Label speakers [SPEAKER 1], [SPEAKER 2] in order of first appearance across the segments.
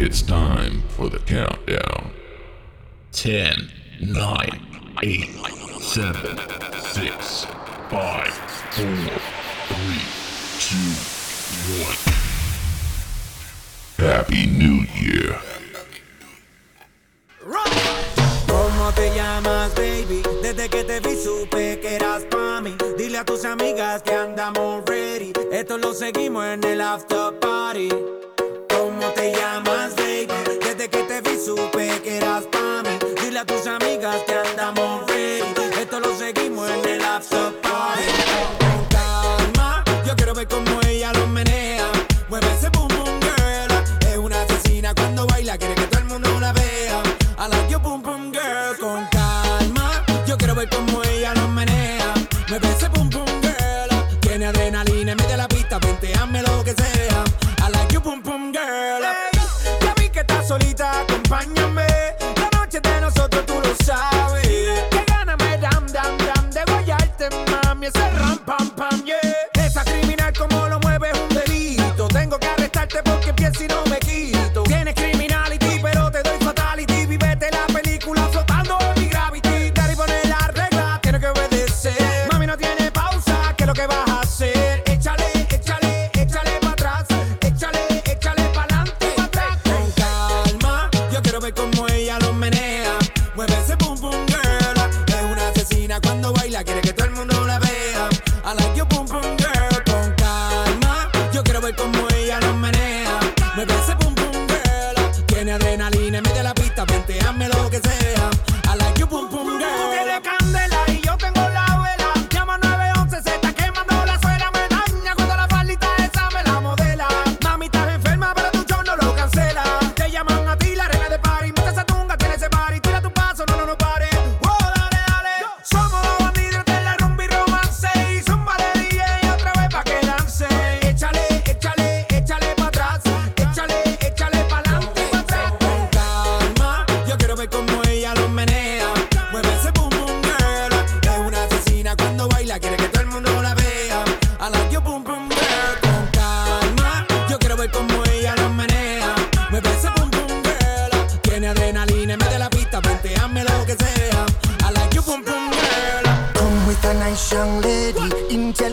[SPEAKER 1] It's time for the countdown. 10, 9, 8, 7, 6, 5, 4, 3, 2, 1. Happy New Year.
[SPEAKER 2] ¿Cómo te llamas, baby? Desde que te vi supe que eras pa' mí. Dile a tus amigas que andamos ready. Esto lo seguimos en el after party. Te llamas, baby? Desde que te vi supe que eras pa' mí. Dile a tus amigas que andamos ready. Esto lo seguimos en el after party. Con calma, yo quiero ver cómo ella lo menea. Mueve ese boom boom girl. Es una asesina cuando baila, quiere que todo el mundo la vea. A la yo boom boom girl. Con calma, yo quiero ver cómo ella lo menea. Mueve ese boom boom girl. Tiene adrenalina en medio de la pista, venteame lo que sea.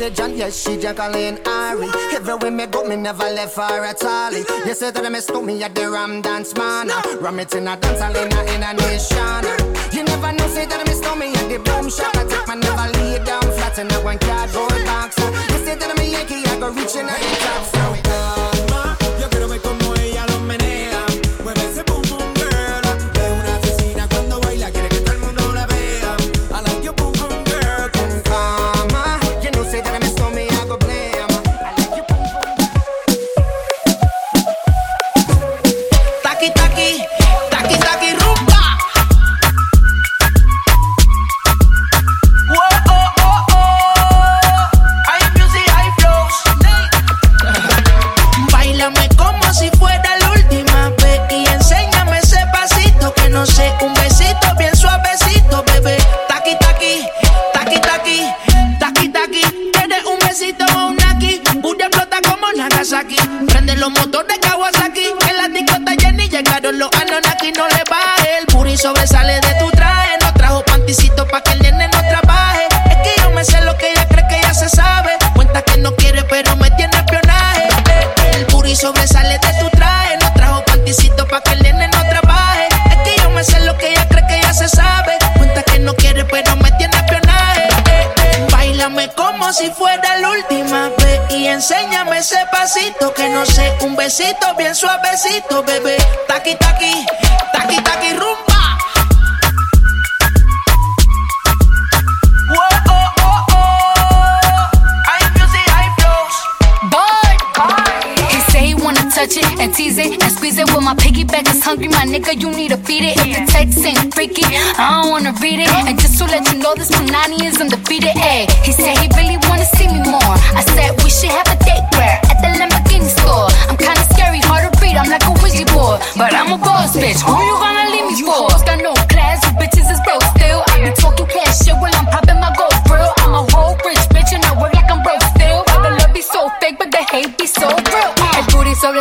[SPEAKER 3] religion, yes, she just calling Ari. Everywhere me go, me never left for at all. You say that me stole me at the Ram Dance Man. Ram it in a dance hall in a, nation. You never know, say that me stole me at the Boom Shop. I take my never lay down flat in a one cardboard box. You say that me Yankee, I go reaching out the top.
[SPEAKER 4] suavecito, bien suavecito, bebé.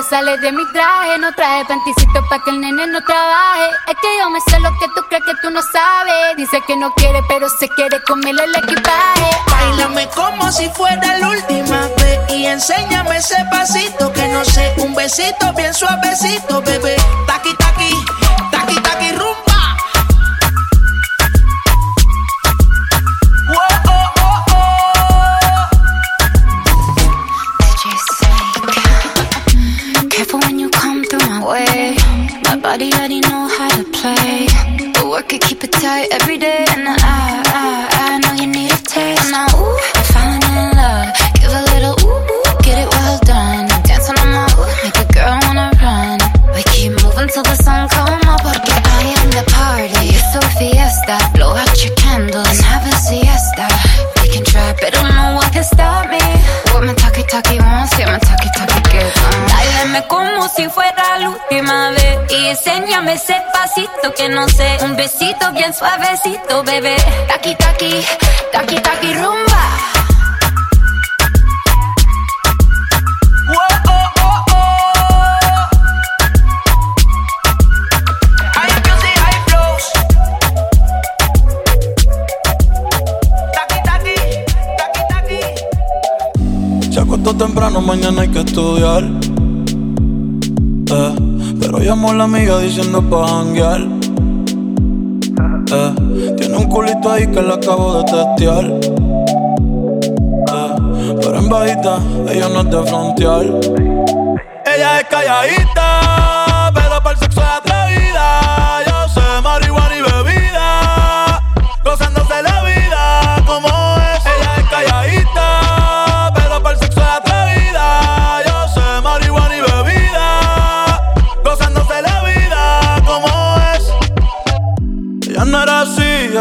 [SPEAKER 5] sale de mi traje. No traje panticito pa' que el nene no trabaje. Es que yo me sé lo que tú crees que tú no sabes. Dice que no quiere, pero se quiere comerle el equipaje.
[SPEAKER 4] Bailame como si fuera la última vez. Y enséñame ese pasito que no sé. Un besito bien suavecito, bebé. Taqui, taqui.
[SPEAKER 5] Tight every day. Enséñame ese pasito que no sé. Un besito bien suavecito, bebé. Taki, taki, taki, taki, rumba.
[SPEAKER 6] Se acostó temprano, mañana hay que estudiar. Eh pero llamó la amiga diciendo pa' janguear. Eh, tiene un culito ahí que le acabo de testear. Eh, pero en bajita, ella no es de frontear. Ella es calladita,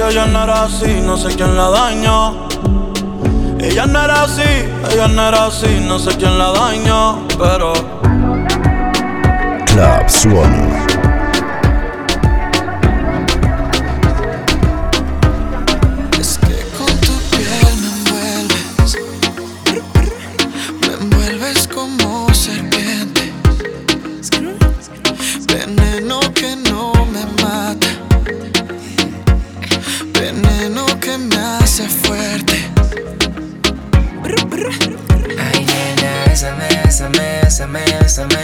[SPEAKER 6] Ella no era así, no sé quién la dañó. Ella no era así, ella no era así, no sé quién la dañó, pero
[SPEAKER 7] Club Suono.
[SPEAKER 8] bésame.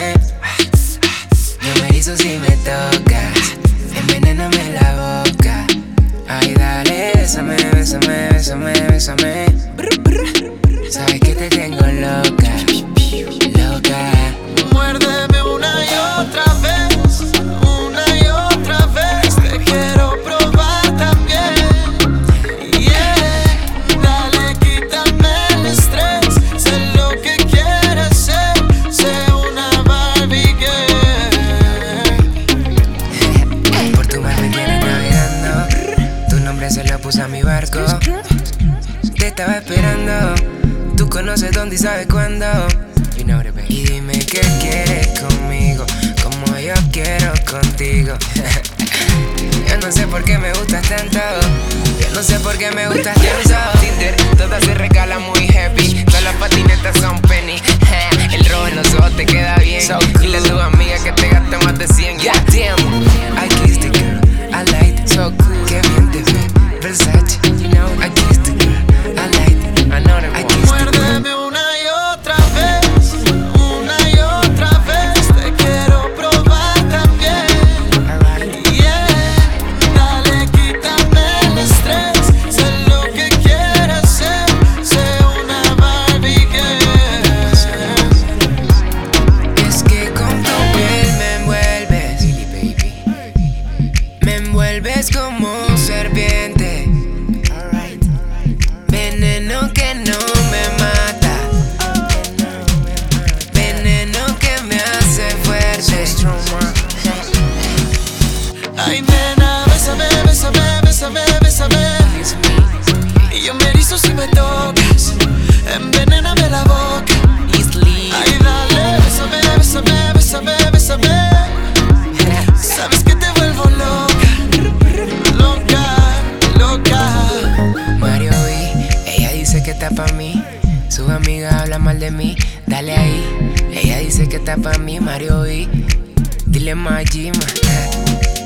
[SPEAKER 8] Dile Majima,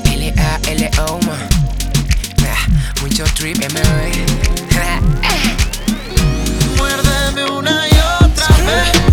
[SPEAKER 8] L-A-L-O, ma. Ah, mucho trip, MB. Eh.
[SPEAKER 9] Muérdeme una y otra vez.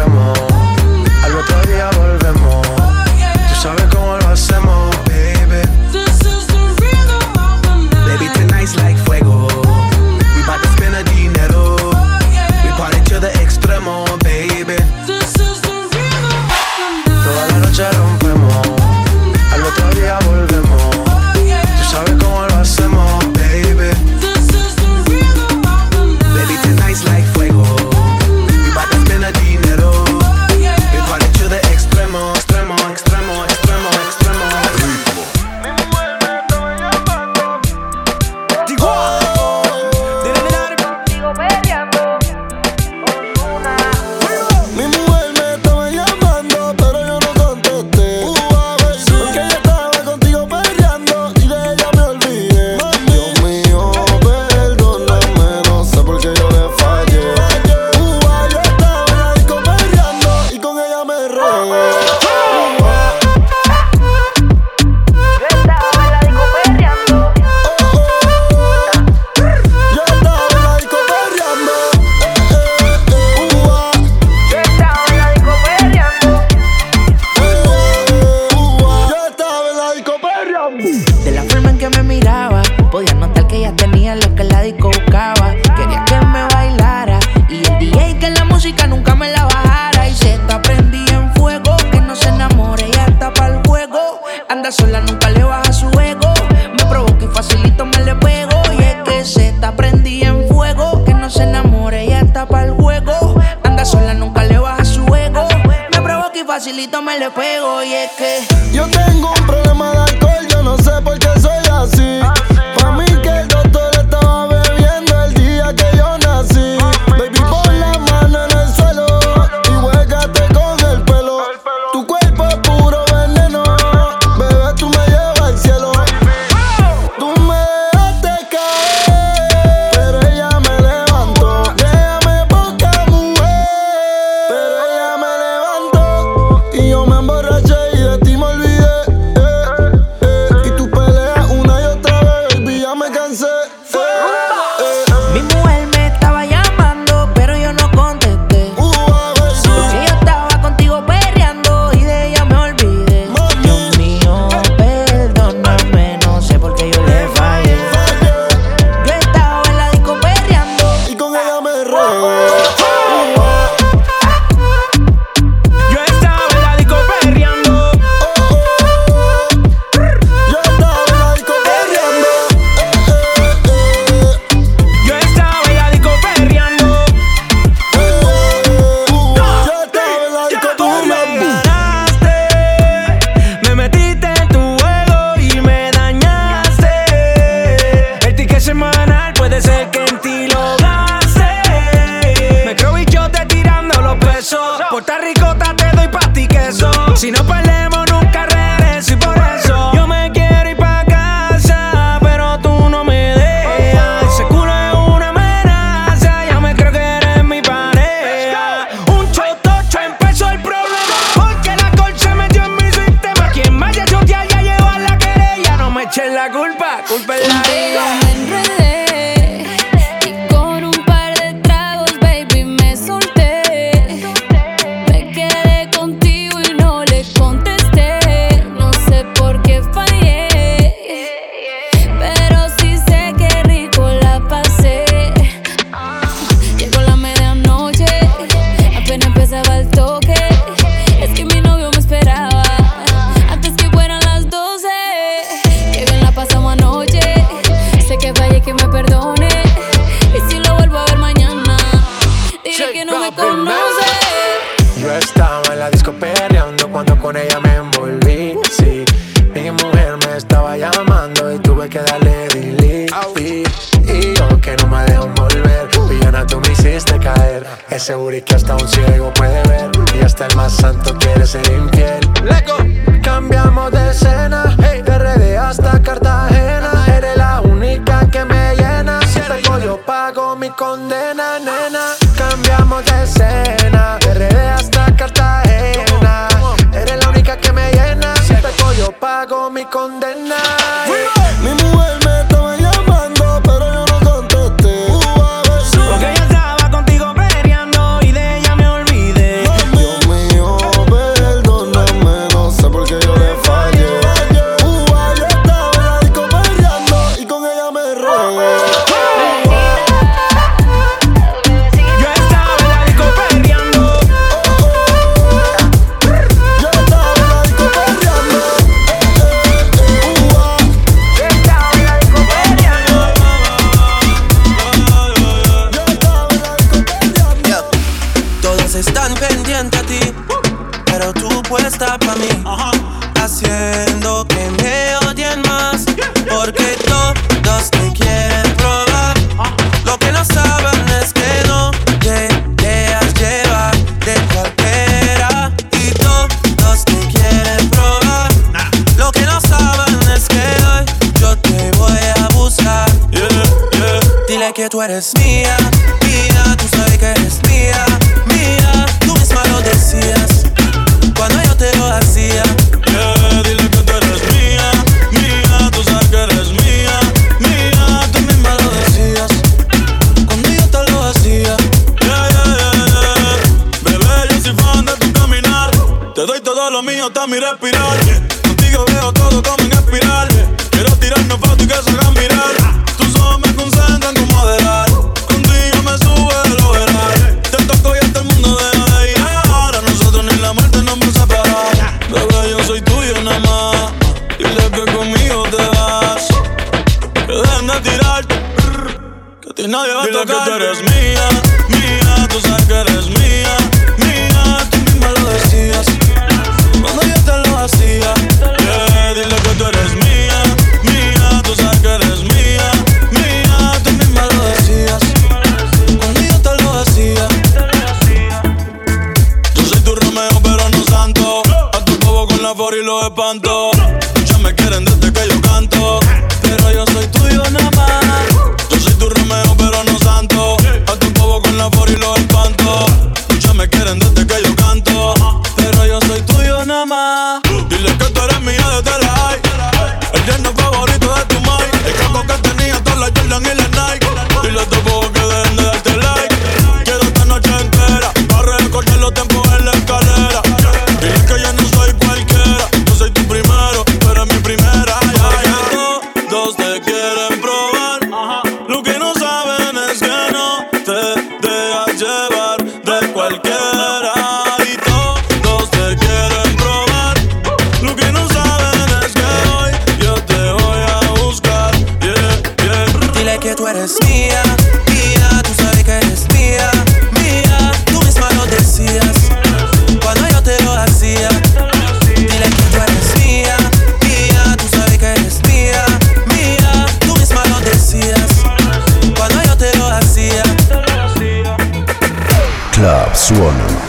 [SPEAKER 10] Suono.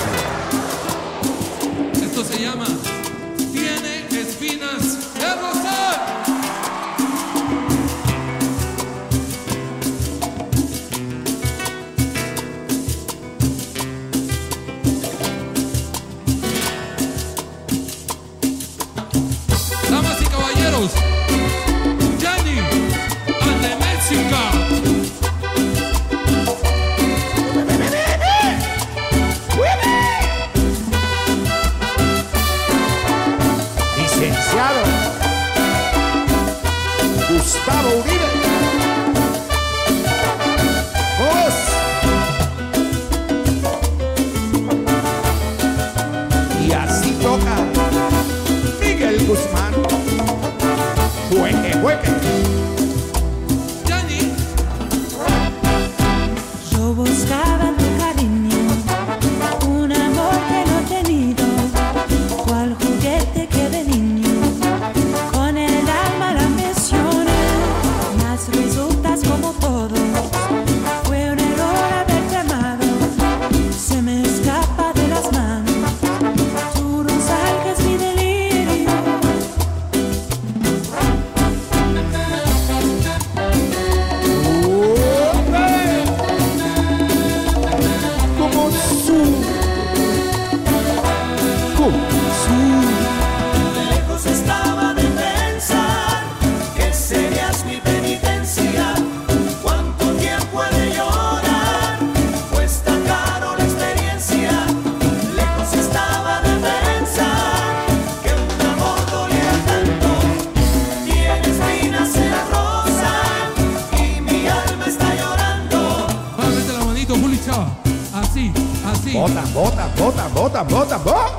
[SPEAKER 11] así,
[SPEAKER 12] así.
[SPEAKER 11] Bota, bota, bota, bota, bota, bota.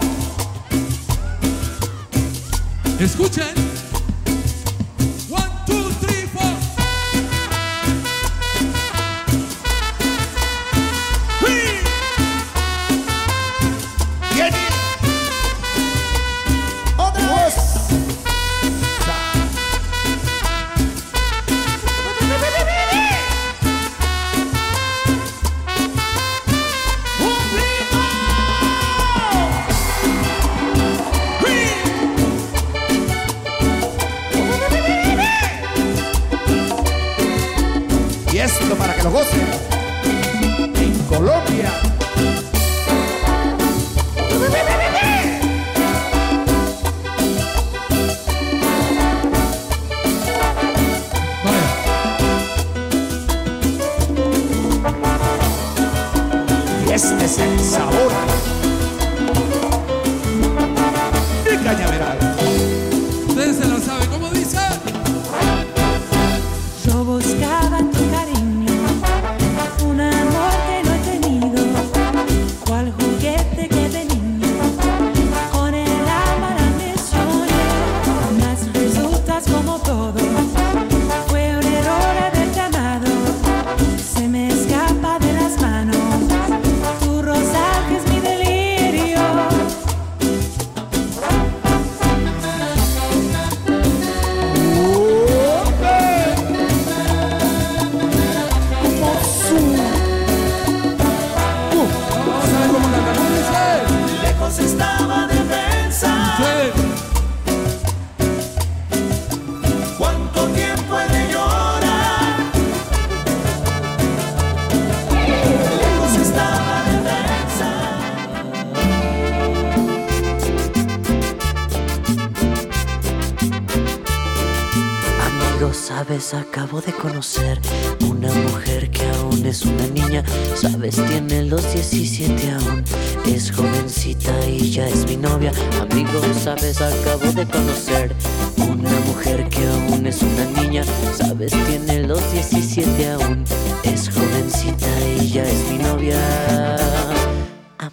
[SPEAKER 12] Escuchen.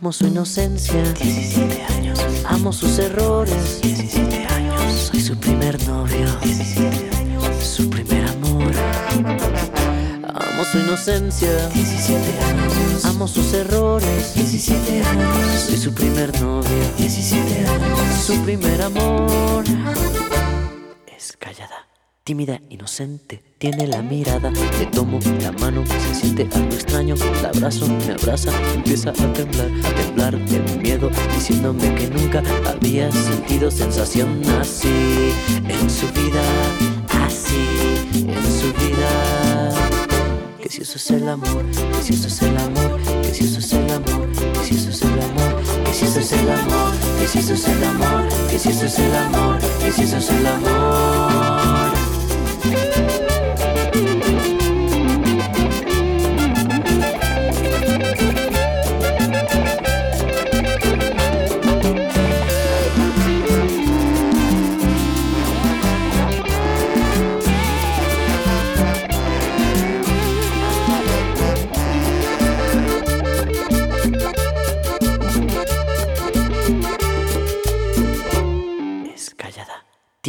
[SPEAKER 13] Amo su inocencia, 17 años. Amo sus errores, 17 años. Soy su primer novio, 17 años. Su primer amor. Amo su inocencia, 17 años. Amo sus errores, 17 años. Soy su primer novio, 17 años. Su primer amor. Es callada tímida, inocente, tiene la mirada, le tomo la mano, se siente algo extraño, la abrazo, me abraza, empieza a temblar, a temblar de miedo, diciéndome que nunca había sentido sensación así en su vida, así en su vida. Que si eso es el amor, que si eso es el amor, que si eso es el amor, que si eso es el amor, que si eso es el amor, que si eso es el amor, que si eso es el amor, que si eso es el amor. Es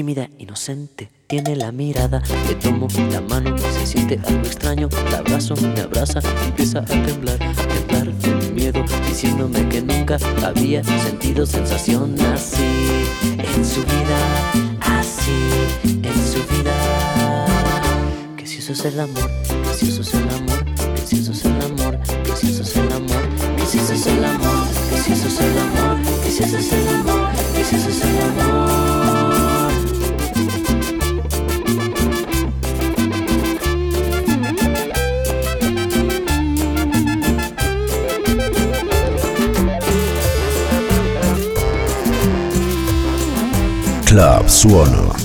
[SPEAKER 13] tímida, inocente, tiene la mirada, le tomo la mano, se siente algo extraño, la abrazo, me abraza, empieza a temblar, a temblar de miedo, diciéndome que nunca había sentido sensación así en su vida, así en su vida. Que si eso es el amor, que si eso es el amor, que si eso es el amor, que si eso es el amor, que si eso es el amor, que si eso es el amor, que si eso es el amor, que si eso es el amor.
[SPEAKER 1] Club Suono.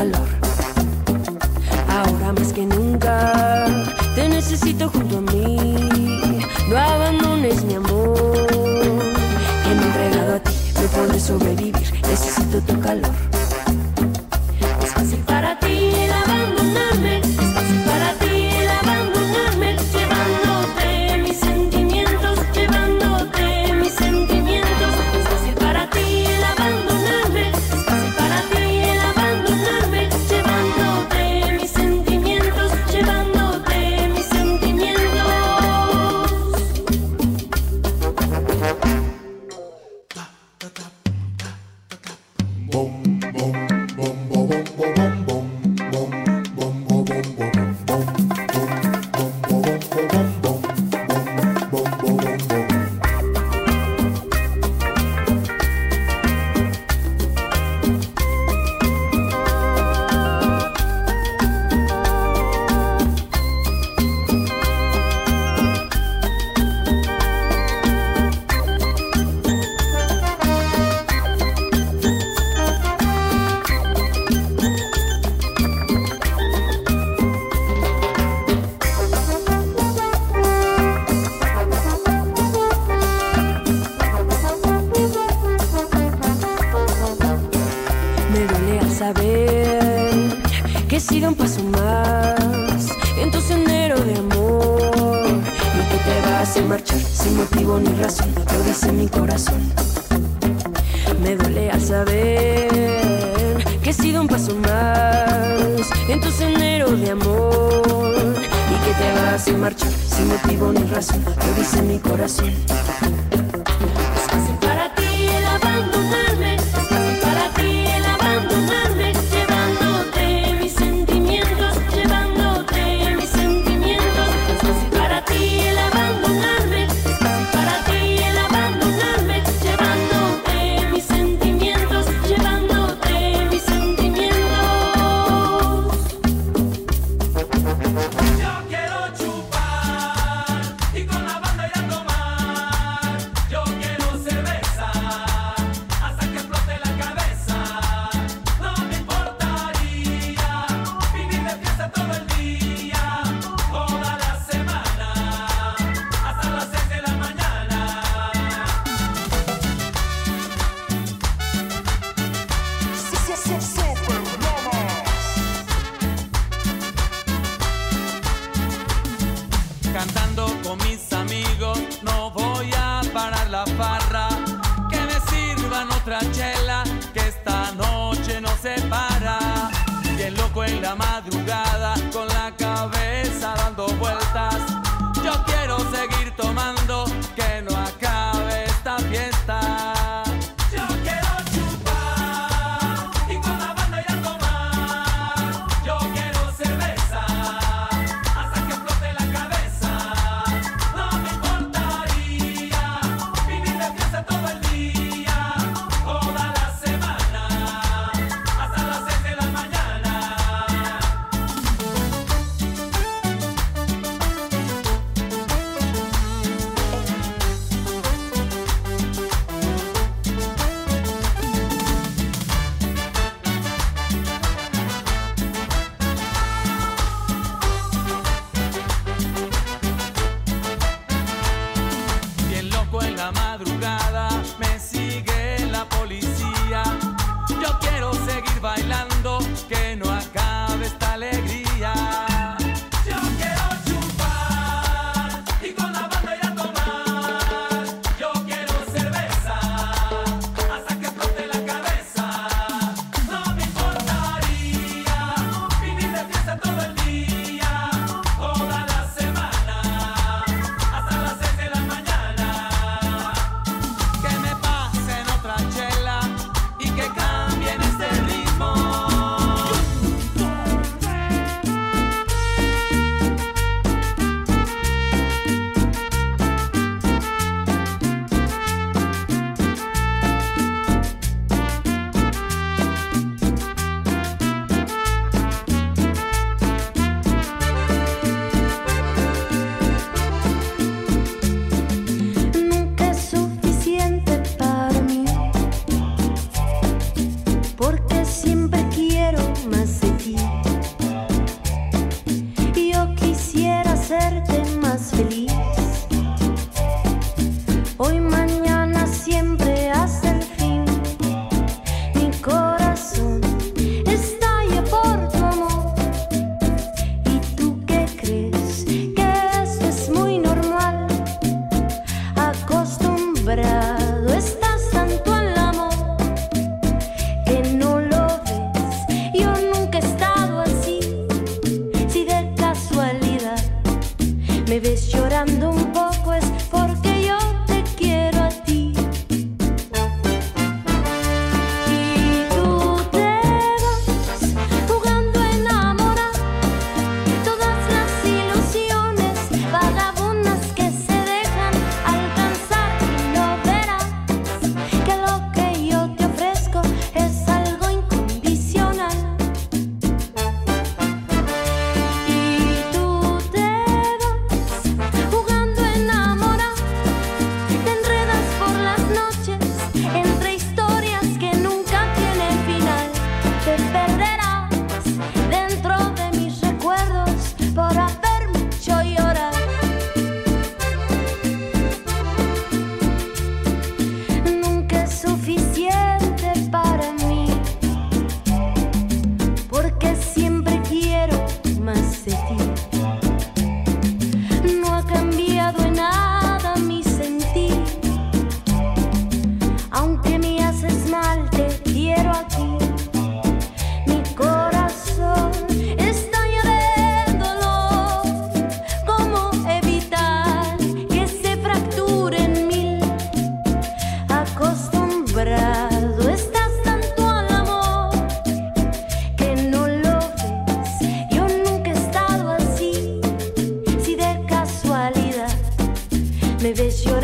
[SPEAKER 14] Calor.
[SPEAKER 15] It's
[SPEAKER 1] your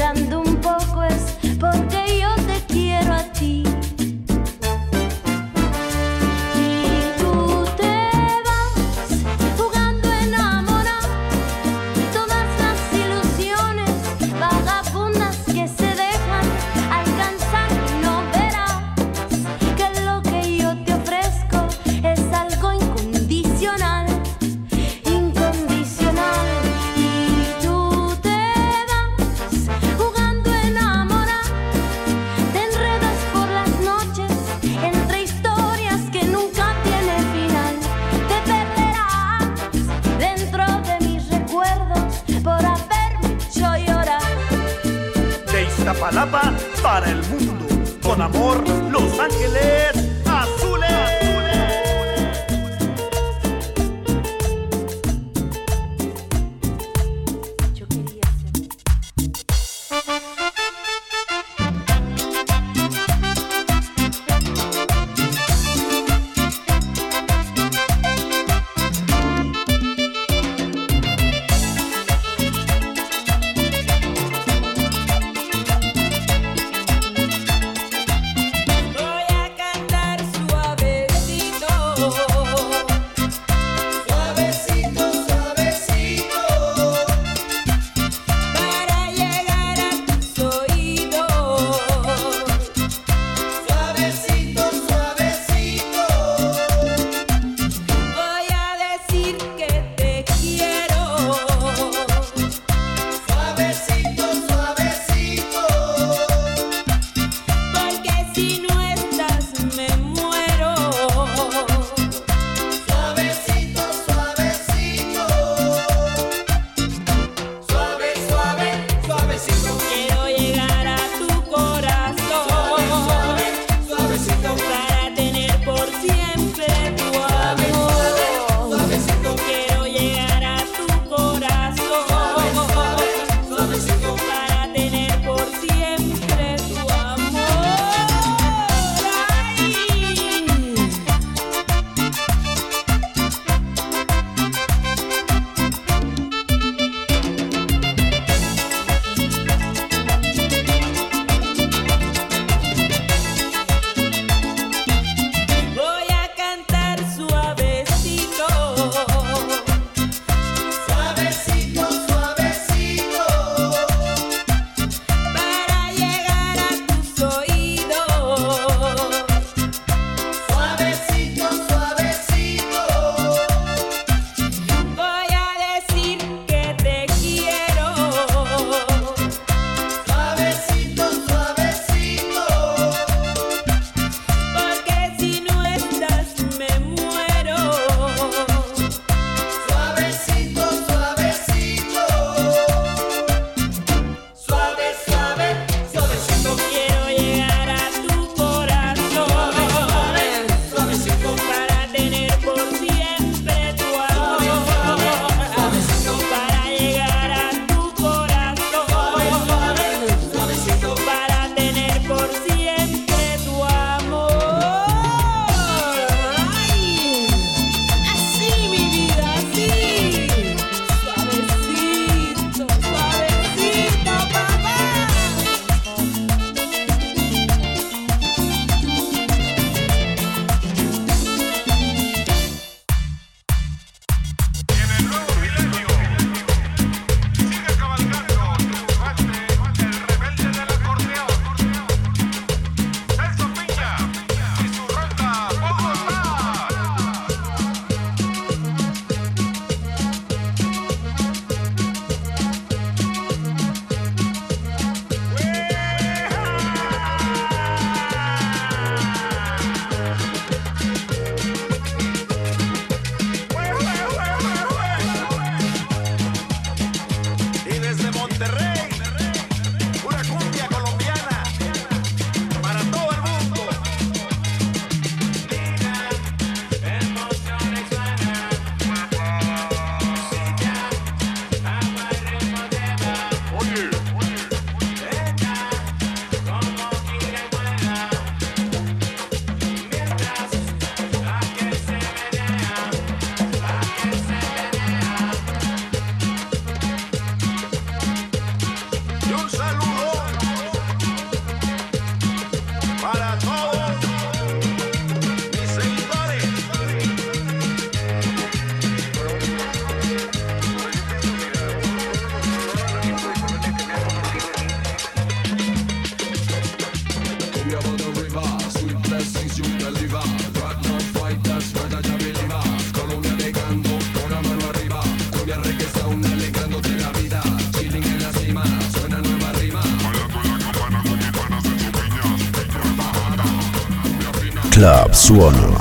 [SPEAKER 1] Suono.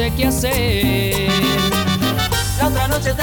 [SPEAKER 16] Sé qué hacer.
[SPEAKER 17] La otra noche te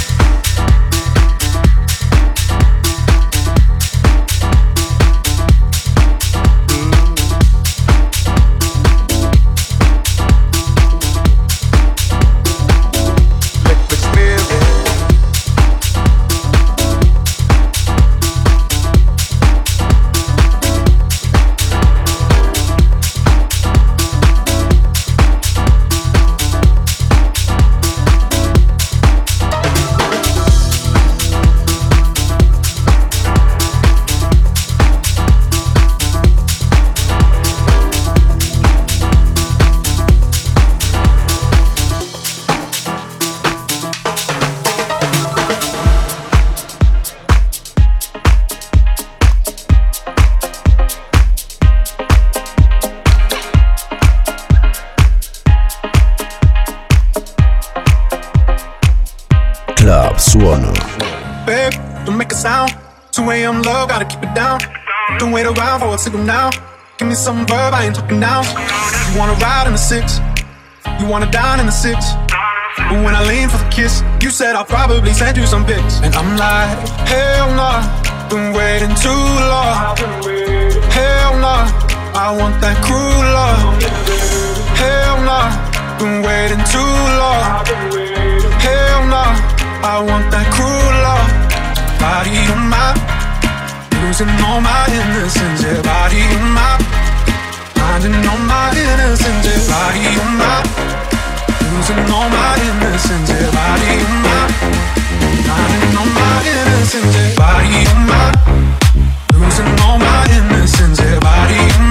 [SPEAKER 18] Six, you wanna dine in the six. But when I lean for the kiss, you said I'll probably send you some pics. And I'm like, hell nah, been waiting too long. Hell nah, I want that cruel love. Hell nah, been waiting too long. Hell nah, I want that cruel love. Body on my, losing all my innocence. Yeah, body on my, finding all my innocence. Yeah, body on my, losing all my innocence. Yeah, body on my, finding all my innocence. Yeah, body on my, losing all my innocence. Yeah, body on my,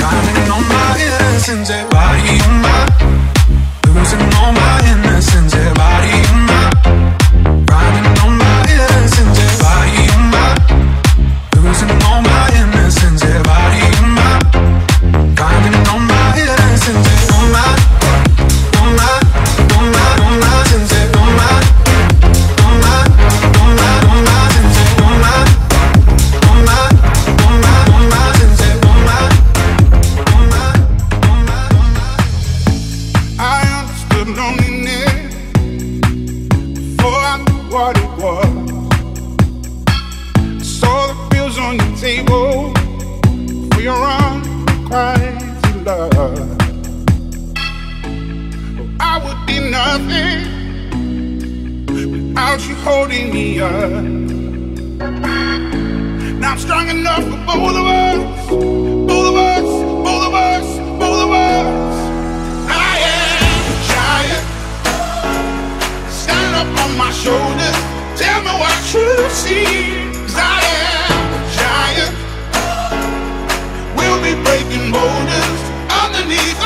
[SPEAKER 18] Climbing on my innocence, everybody
[SPEAKER 19] on my. Losing all my innocence, everybody on my. Climbing on my innocence, everybody on my. Losing all without you holding me up. Now I'm strong enough for both of us, both of us, both of us, both of us. I am a giant. Stand up on my shoulders. Tell me what you see. 'Cause I am a giant. We'll be breaking boulders underneath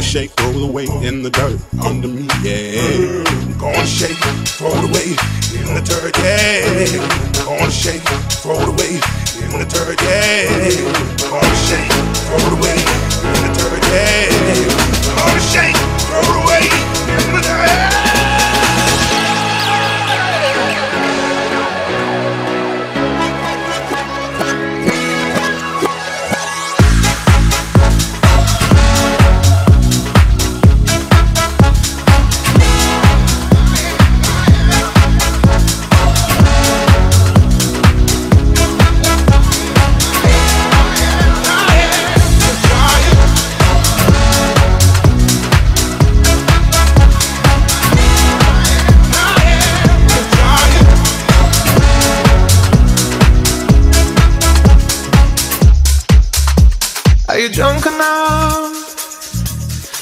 [SPEAKER 20] gonna shake, throw the weight in the dirt under me, yeah. Gonna shake, throw the weight in the dirt, yeah. Gonna shake, throw the weight in the dirt, yeah. Gonna shake, throw the weight in the dirt, yeah. Gonna shake, throw the weight in the dirt.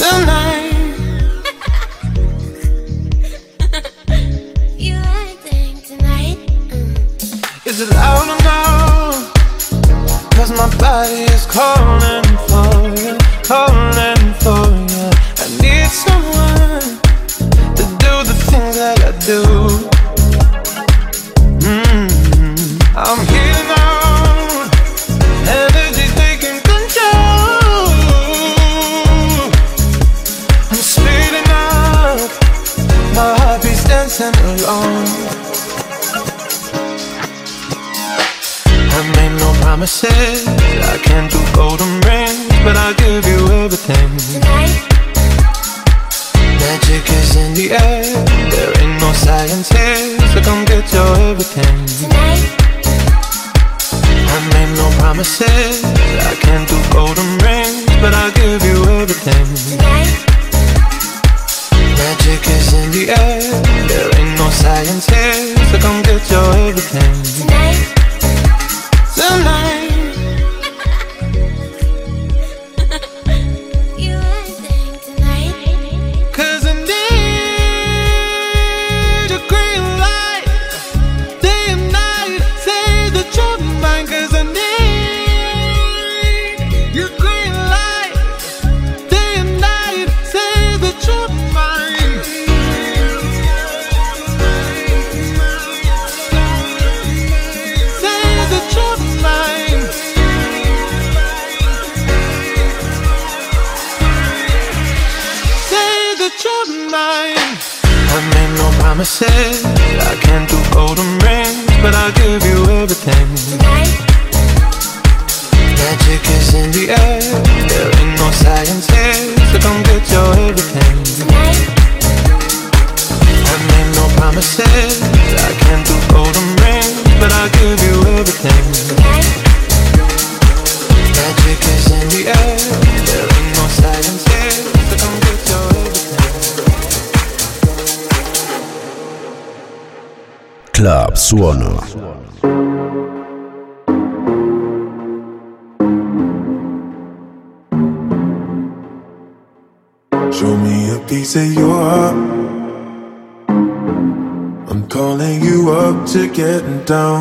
[SPEAKER 9] Tonight.
[SPEAKER 21] You acting tonight?
[SPEAKER 9] Is it loud enough? Cause my body is calling for you, calling for you. I need someone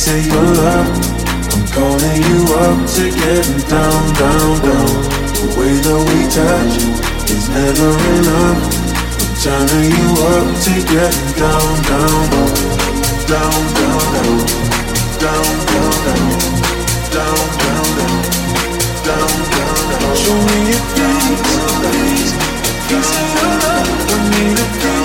[SPEAKER 18] piece your love. I'm calling you up to getting down, down, down. The way that we touch is never enough. I'm turning you up to getting down, down, down, down, down. down, down, down, down, down, down, down, down, down. Show me a piece, piece, piece of your love. I need a piece,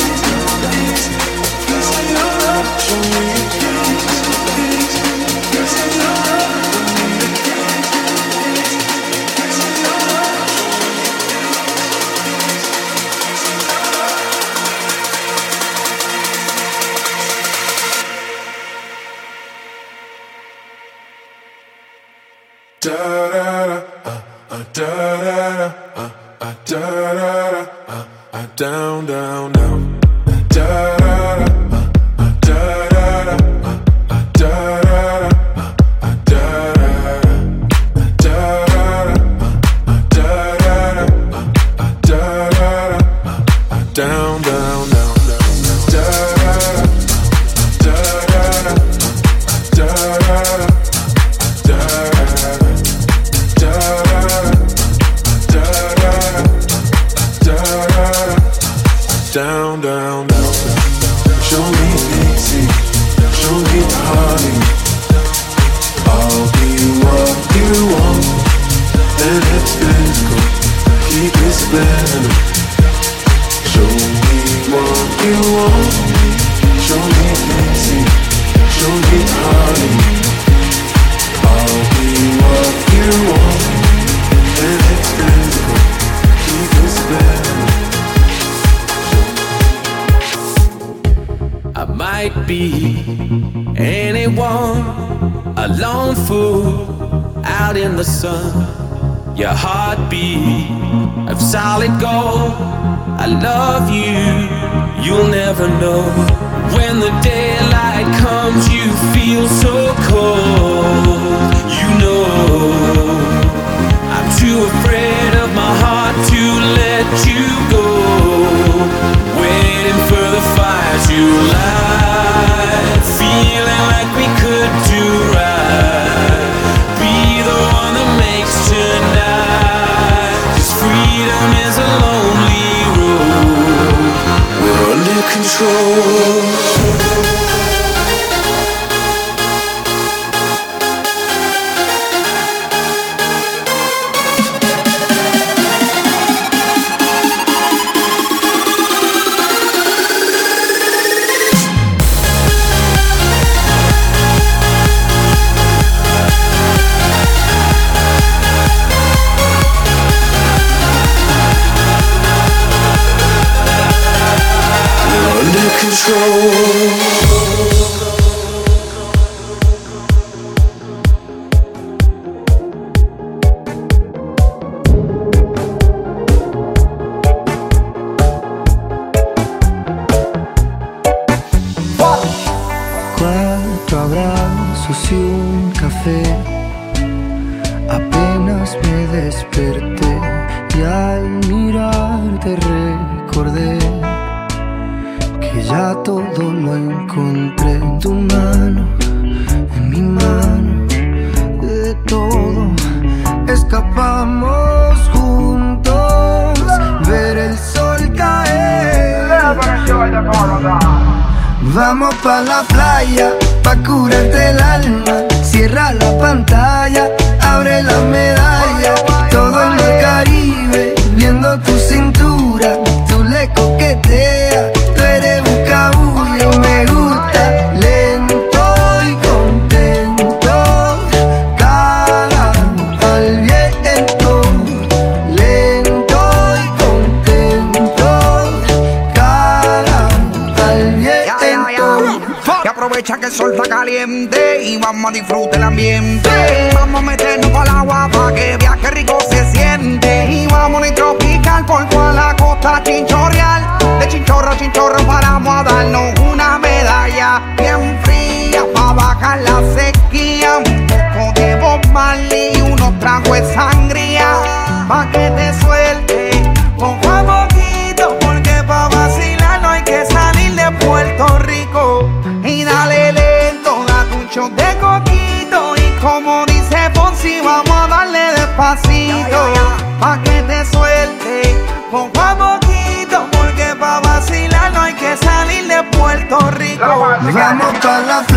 [SPEAKER 22] Vamos pa la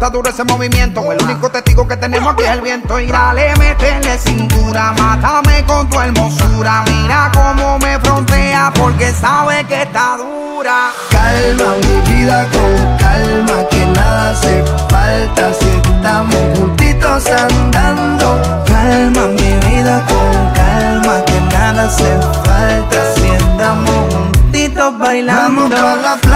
[SPEAKER 23] está duro ese movimiento. El único testigo que tenemos aquí es el viento. Y dale, métele cintura, mátame con tu hermosura. Mira cómo me frontea porque sabe que está dura.
[SPEAKER 22] Calma mi vida con calma, que nada hace falta si estamos juntitos andando. Calma mi vida con calma, que nada hace falta si estamos juntitos bailando. Vamos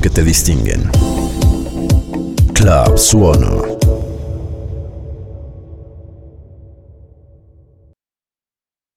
[SPEAKER 1] que te distinguen. Club Suono.